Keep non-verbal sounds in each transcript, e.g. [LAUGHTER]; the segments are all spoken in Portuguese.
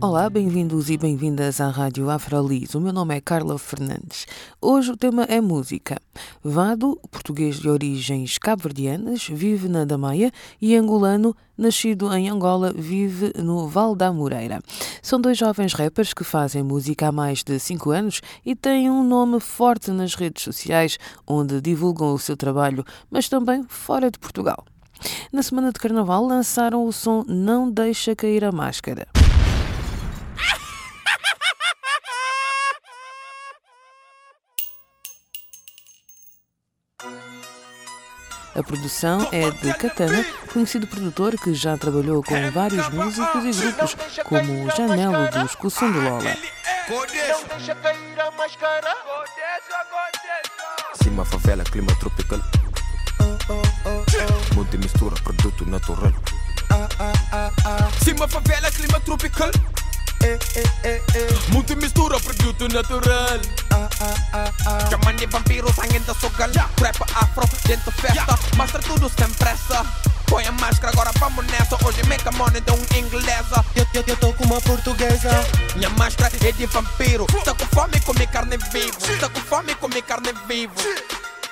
Olá, bem-vindos e bem-vindas à Rádio Afrolis. O meu nome é Carla Fernandes. Hoje o tema é música. Vado, português de origens cabo-verdianas, vive na Damaia e angolano, nascido em Angola, vive no Val da Moreira. São dois jovens rappers que fazem música há mais de cinco anos e têm um nome forte nas redes sociais, onde divulgam o seu trabalho, mas também fora de Portugal. Na semana de Carnaval lançaram o som Não Deixa Cair a Máscara. A produção é de Katana, conhecido produtor que já trabalhou com vários músicos e grupos, como o Janelo dos Lola. Cima favela, clima tropical. Multimistura, produto natural. Cima favela, clima tropical. Muito mistura, produto natural. Chamam de vampiro, sangue da sogal. Trap afro, dentro festa. Mostra tudo sem pressa. Põe a máscara, agora vamos nessa. Hoje make a money de um inglesa. Eu, eu, eu tô com uma portuguesa. Minha máscara é de vampiro. Tá com fome, come carne vivo. Tá com fome, come carne vivo.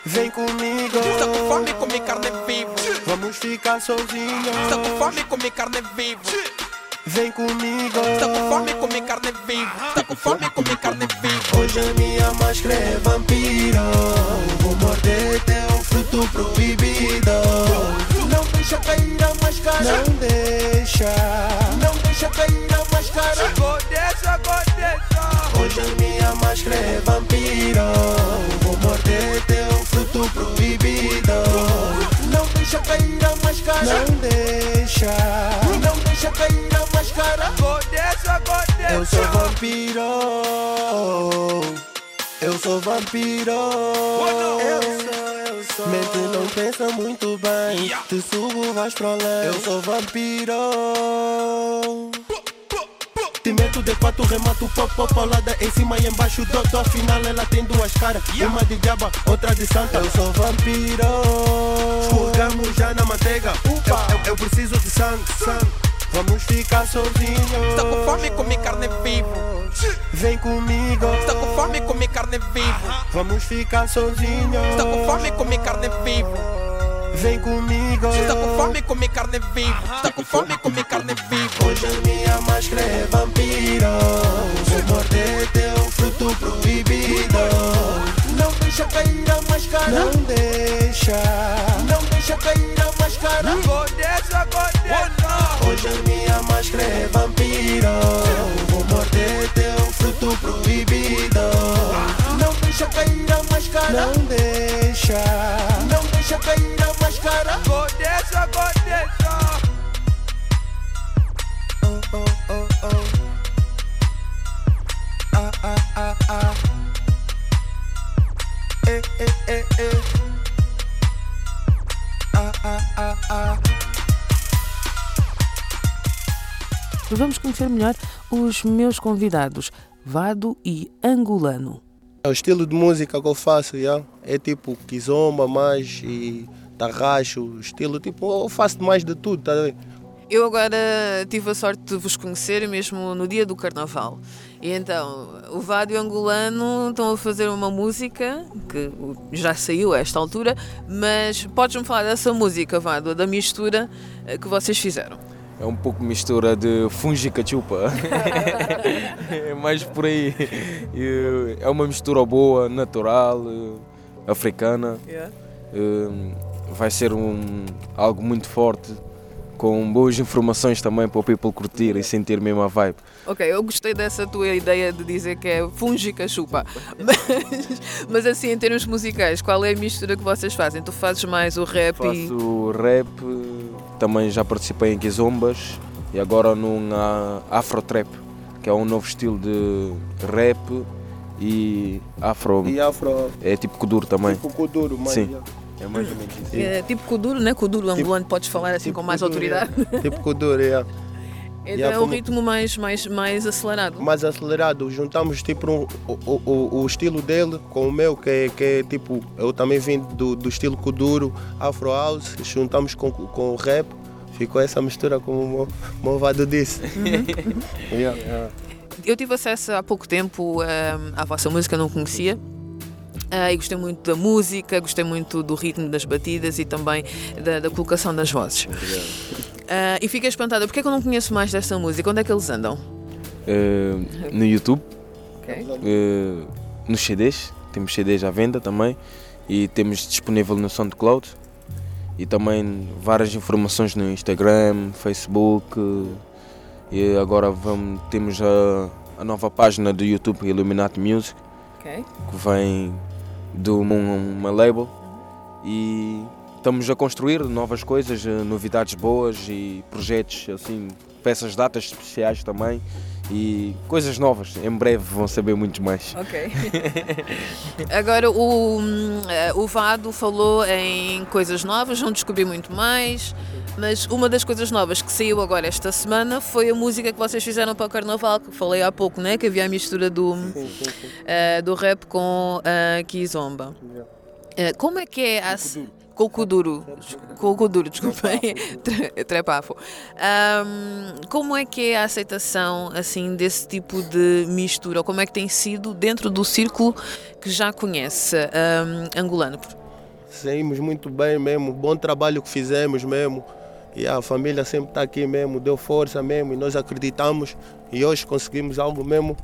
Vem comigo. Tá com fome, come carne vivo. Vamos ficar sozinhos. Tá com fome, come carne vivo. Vem comigo. Tá com fome, come carne vivo. Tá com fome, come carne vivo. Hoje a minha máscara é vampiro. Vou morder teu fruto proibido. Não deixa cair a máscara. Não deixa. Não deixa cair a máscara. Godessa, godessa. Hoje a minha máscara é vampiro. Vou morder teu fruto proibido. Não deixa cair a máscara. Não Eu sou vampiro. Eu sou vampiro. Eu sou, eu sou. Mente não pensa muito bem. Te subo, vais para além. Eu sou vampiro. Te meto de quatro, remato pop, pop, paulada em cima e embaixo do, do Afinal ela tem duas caras, uma de diaba, outra de santa. Eu sou vampiro. Escorregamos já na manteiga. Eu, eu, eu preciso de sangue, sangue Vamos ficar sozinhos Tá com fome, come carne vivo. Vem comigo Tá com fome, come carne vivo. Vamos ficar sozinhos Tá com fome, come carne vivo. Vem comigo Tá com fome, come carne vivo. Tá com fome, come carne vivo. Hoje a minha máscara é vampiro Vou morder teu fruto proibido Não deixa cair a máscara Não deixa Não deixa cair a máscara Godessa, godessa. Hoje a minha máscara é vampiro. Vou morder teu fruto proibido. Não deixa cair a máscara. Não deixa Vamos conhecer melhor os meus convidados, Vado e Angolano. O estilo de música que eu faço yeah, é tipo kizomba mais e tarraxo, estilo tipo, eu faço mais de tudo, tá? Eu agora tive a sorte de vos conhecer mesmo no dia do Carnaval. E então, o Vado e o Angolano estão a fazer uma música que já saiu a esta altura, mas podes-me falar dessa música, Vado, da mistura eh, que vocês fizeram? É um pouco mistura de fungi e cachupa. [LAUGHS] é mais por aí. E, É uma mistura boa, natural, eh, africana. Eh, Vai ser um, algo muito forte, com boas informações também para o people curtir e sentir mesmo a vibe. Ok, eu gostei dessa tua ideia de dizer que é fungica chupa. [LAUGHS] Mas, mas assim, em termos musicais, qual é a mistura que vocês fazem? Tu fazes mais o rap e. Faço rap, também já participei em Kizombas e agora num afro trap. que é um novo estilo de rap e afro. E afro, É tipo Kuduro também. tipo Kuduro, mas Sim. yeah. É mais ou menos isso. É, tipo Kuduro, né? Kuduro angolano, podes falar assim Tipo com mais Kuduro, autoridade. yeah. Tipo Kuduro, yeah. [LAUGHS] Então é um ritmo mais, mais, mais acelerado. mais acelerado. Juntamos tipo um- o, o, o estilo dele com o meu, que é, que é tipo, eu também vim do, do estilo Kuduro, Afro House, juntamos com, com o rap. Ficou essa mistura, como o Mo- Movado disse. [LAUGHS] Yeah, yeah. Eu tive acesso há pouco tempo ahm, à vossa música, não conhecia. Ah, e gostei muito da música, gostei muito do ritmo das batidas e também da, da colocação das vozes. Ah, e fiquei espantada, porque é que eu não conheço mais desta música? Onde é que eles andam? Eh, no YouTube, Ok. eh, nos CDs, temos CDs à venda também e temos disponível no SoundCloud e também várias informações no Instagram, Facebook e agora vamos, temos a, a nova página do YouTube Illuminati Music Ok. que vem de uma, label e estamos a construir novas coisas, eh, novidades boas e projetos assim, peças, datas especiais também e coisas novas. Em breve vão saber muitos mais. Ok. [LAUGHS] Agora, o, eh, o Vado falou em coisas novas, não descobri muito mais, mas uma das coisas novas que saiu agora esta semana foi a música que vocês fizeram para o Carnaval, que falei há pouco, né? que havia a mistura do, eh, do rap com a Kizomba. Eh, como é que é a. Com o Kuduro, com o Kuduro, desculpem, Tre- trepafo. Ahm, como é que é a aceitação assim desse tipo de mistura? Ou como é que tem sido dentro do círculo que já conhece ahm, angolano? Saímos muito bem mesmo, bom trabalho que fizemos mesmo. E a família sempre está aqui mesmo, deu força mesmo e nós acreditamos e hoje conseguimos algo mesmo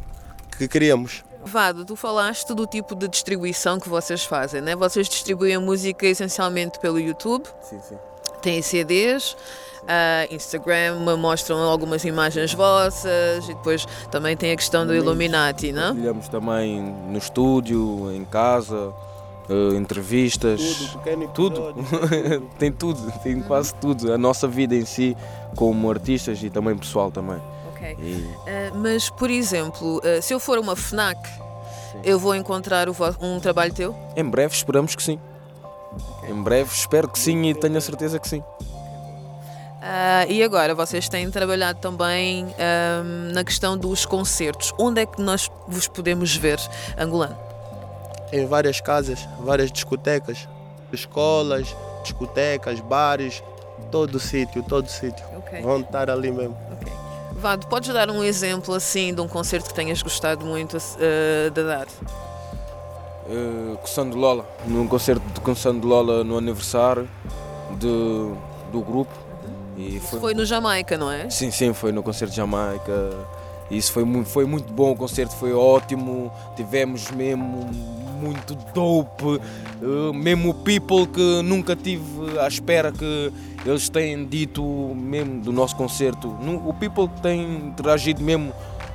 que queríamos. Vado, tu falaste do tipo de distribuição que vocês fazem, né? Vocês distribuem a música essencialmente pelo YouTube, Sim, sim. têm CDs, ah, Instagram mostram algumas imagens vossas e depois também tem a questão do Illuminati, não? Trabalhamos também no estúdio, em casa, eh, entrevistas. Tudo, Tudo. [LAUGHS] tem tudo, tem quase tudo. A nossa vida em si, como artistas e também pessoal também. Ok. E Ah, mas, por exemplo, ah, se eu for uma FNAC, eu vou encontrar um trabalho teu? em breve esperamos que sim. Em breve espero que sim e tenho a certeza que sim. Ah, e agora, vocês têm trabalhado também ahm, na questão dos concertos. Onde é que nós vos podemos ver, angolano? em várias casas, várias discotecas, escolas, discotecas, bares, todo sítio, todo sítio. Ok. Vão estar ali mesmo. Vado, podes dar um exemplo assim de um concerto que tenhas gostado muito ah, de dar? Uh, com Sandro Lola, num concerto de com Sandro Lola no aniversário de, do grupo. E foi, Foi no Jamaica, não é? Sim, sim, foi no concerto de Jamaica. Isso foi muito, foi muito bom, o concerto foi ótimo. Tivemos mesmo muito dope, uh, mesmo people que nunca tive à espera que eles têm dito mesmo do nosso concerto. Nu- O people tem interagido mesmo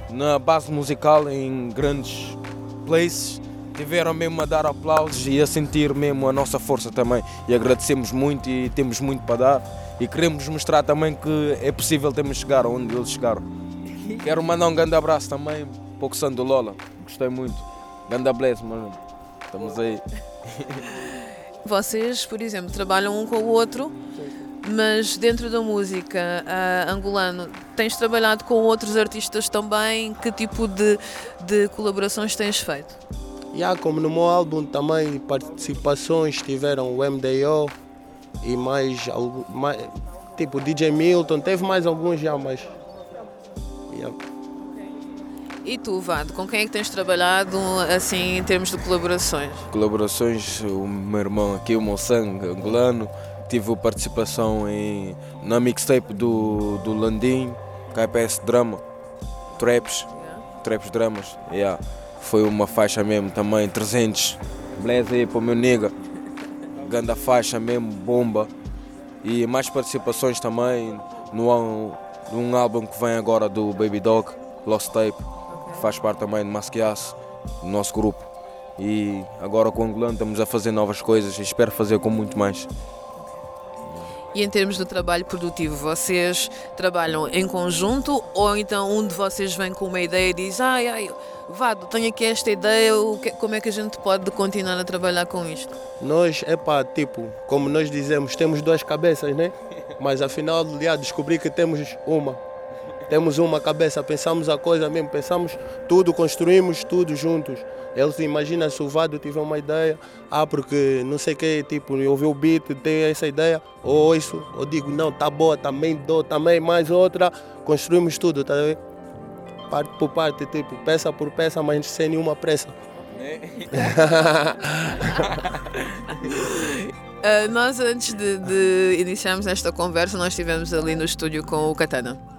na base musical em grandes places. Tiveram mesmo a dar aplausos e a sentir mesmo a nossa força também. E agradecemos muito e temos muito para dar. E queremos mostrar também que é possível termos chegar onde eles chegaram. [LAUGHS] Quero mandar um grande abraço também para o Sandro Lola. Gostei muito. Ganda bless, mano. Estamos aí. Vocês, por exemplo, trabalham um com o outro, mas dentro da música ah, angolano, tens trabalhado com outros artistas também? Que tipo de, de colaborações tens feito? Há como no meu álbum também participações tiveram o MDO e mais, mais tipo DJ Milton, teve mais alguns já, mas. Yeah. E tu, Vado, com quem é que tens trabalhado assim em termos de colaborações? Colaborações, o meu irmão aqui, o meu sangue angolano. Tive participação em, na mixtape do, do Landim, KPS Drama, Traps, Traps Dramas. Yeah. Foi uma faixa mesmo também, 300. Blaze aí para o meu nega. [LAUGHS] Ganda faixa mesmo, bomba. E mais participações também no, num álbum que vem agora do Baby Dog, Lost Tape, que faz parte também do Masquias, do nosso grupo. E agora com o Angolano estamos a fazer novas coisas e espero fazer com muito mais. E em termos de trabalho produtivo, vocês trabalham em conjunto ou então um de vocês vem com uma ideia e diz: ai, ai, Vado, tenho aqui esta ideia, como é que a gente pode continuar a trabalhar com isto? Nós, é pá, tipo, como nós dizemos, temos duas cabeças, né? [LAUGHS] Mas afinal, já descobri que temos uma. Temos uma cabeça, pensamos a coisa mesmo, pensamos tudo, construímos tudo juntos. Eles imaginam se o Vado tiver uma ideia, ah, porque não sei o que, tipo, ouviu o beat, tem essa ideia, ou isso, ou digo, não, tá boa, também dou, também mais outra, construímos tudo, tá vendo? Parte por parte, tipo, peça por peça, mas sem nenhuma pressa. uh, [LAUGHS] nós, antes de, de iniciarmos esta conversa, nós estivemos ali no estúdio com o Katana.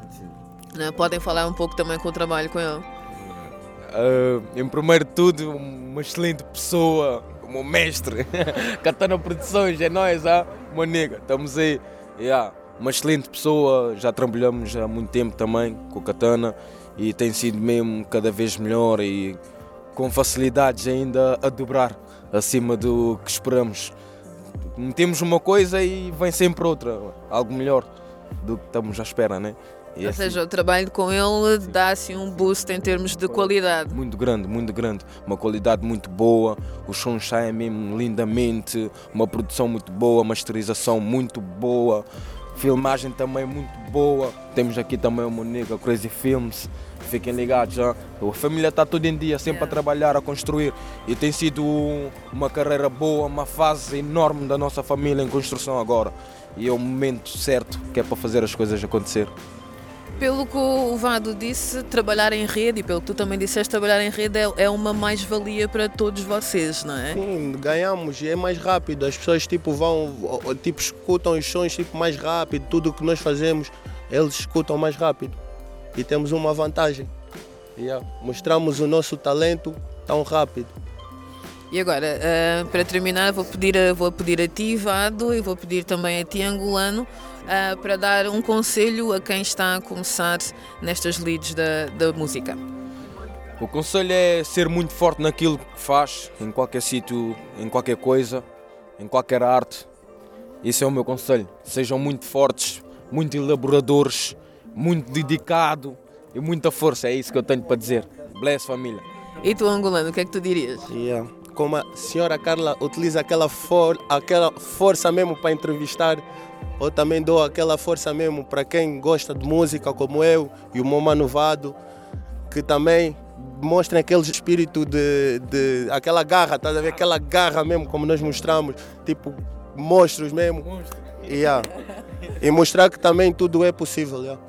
Né? Podem falar um pouco também com o trabalho com ele? Uh, em primeiro de tudo, uma excelente pessoa, um mestre. [LAUGHS] Katana Produções, é nós, ah? uma nega, estamos aí. Yeah. Uma excelente pessoa, já trabalhamos há muito tempo também com o Katana e tem sido mesmo cada vez melhor e com facilidades ainda a dobrar acima do que esperamos. Metemos uma coisa e vem sempre outra, algo melhor do que estamos à espera, né? E Ou assim, seja, o trabalho com ele dá assim um boost em termos de qualidade. Muito grande, muito grande. Uma qualidade muito boa, o som sai mesmo lindamente, uma produção muito boa, masterização muito boa, filmagem também muito boa. Temos aqui também o Monique, Crazy Films. Fiquem ligados, já. a família está todo em dia, sempre yeah. a trabalhar, a construir. E tem sido uma carreira boa, uma fase enorme da nossa família em construção agora. E é o momento certo que é para fazer as coisas acontecer. Pelo que o Vado disse, trabalhar em rede, e pelo que tu também disseste, trabalhar em rede é, é uma mais-valia para todos vocês, não é? Sim, ganhamos é mais rápido. As pessoas tipo, vão, tipo, escutam os sons tipo, mais rápido, tudo o que nós fazemos, eles escutam mais rápido. E temos uma vantagem. Yeah. Mostramos o nosso talento tão rápido. E agora, uh, para terminar, vou pedir, a, vou pedir a ti, Vado, e vou pedir também a ti, Angolano, uh, para dar um conselho a quem está a começar nestas leads da, da música. O conselho é ser muito forte naquilo que faz, em qualquer sítio, em qualquer coisa, em qualquer arte. Isso é o meu conselho. Sejam muito fortes, muito elaboradores, muito dedicado e muita força. É isso que eu tenho para dizer. Bless família. E tu, angolano, o que é que tu dirias? Yeah. Como a senhora Carla utiliza aquela, for, aquela força mesmo para entrevistar eu também dou aquela força mesmo para quem gosta de música como eu e o meu manovado, que também mostrem aquele espírito de, de aquela garra, tá a ver? Aquela garra mesmo como nós mostramos, tipo monstros mesmo. Monstro. Yeah. E mostrar que também tudo é possível. Yeah.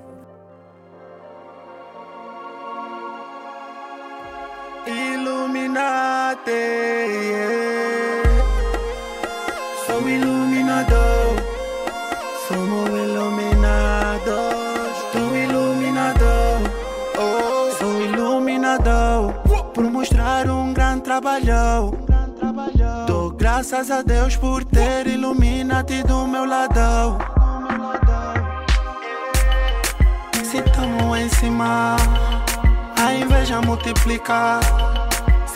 Illuminati, yeah. sou iluminador. Somos iluminados, tu iluminador, oh, sou iluminador por mostrar um grande trabalho. Dou graças a Deus por ter iluminado do meu lado. Se estamos em cima, a inveja multiplica.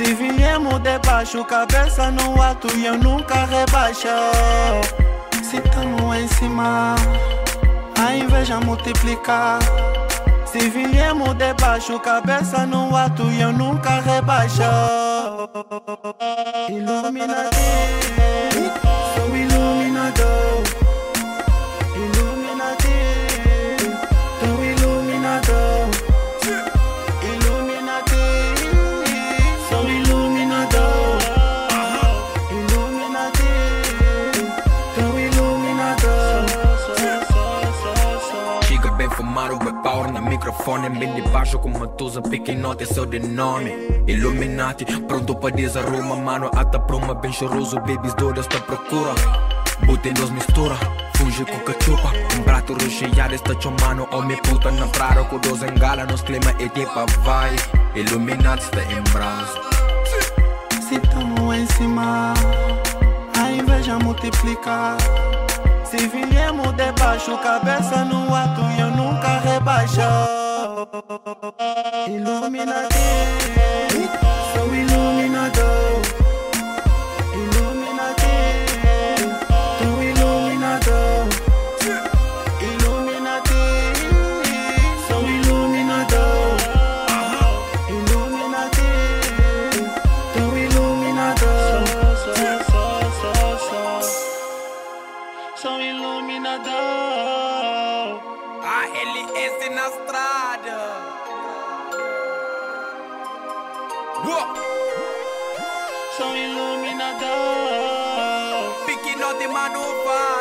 Se viemos debaixo, cabeça no alto e eu nunca rebaixo se tamo em cima, a inveja multiplica. Se viemos debaixo, cabeça no alto e eu nunca rebaixo. Illuminati, sou iluminador. Microfone Bem de baixo com uma tusa, pique nota, esse é o de nome. Illuminati, pronto para desarruma Mano, ata uma bem choroso Babies doidas te procura. Bute dos mistura, funge com cachupa Um prato recheado, está chamando Homem puta na praia, com dos engala Nos clima e tipo vai Illuminati está em braço Se tamo em cima A inveja multiplica se viemos debaixo, cabeça no alto e eu nunca rebaixo. Sou iluminador. Tu iluminador. Manufado.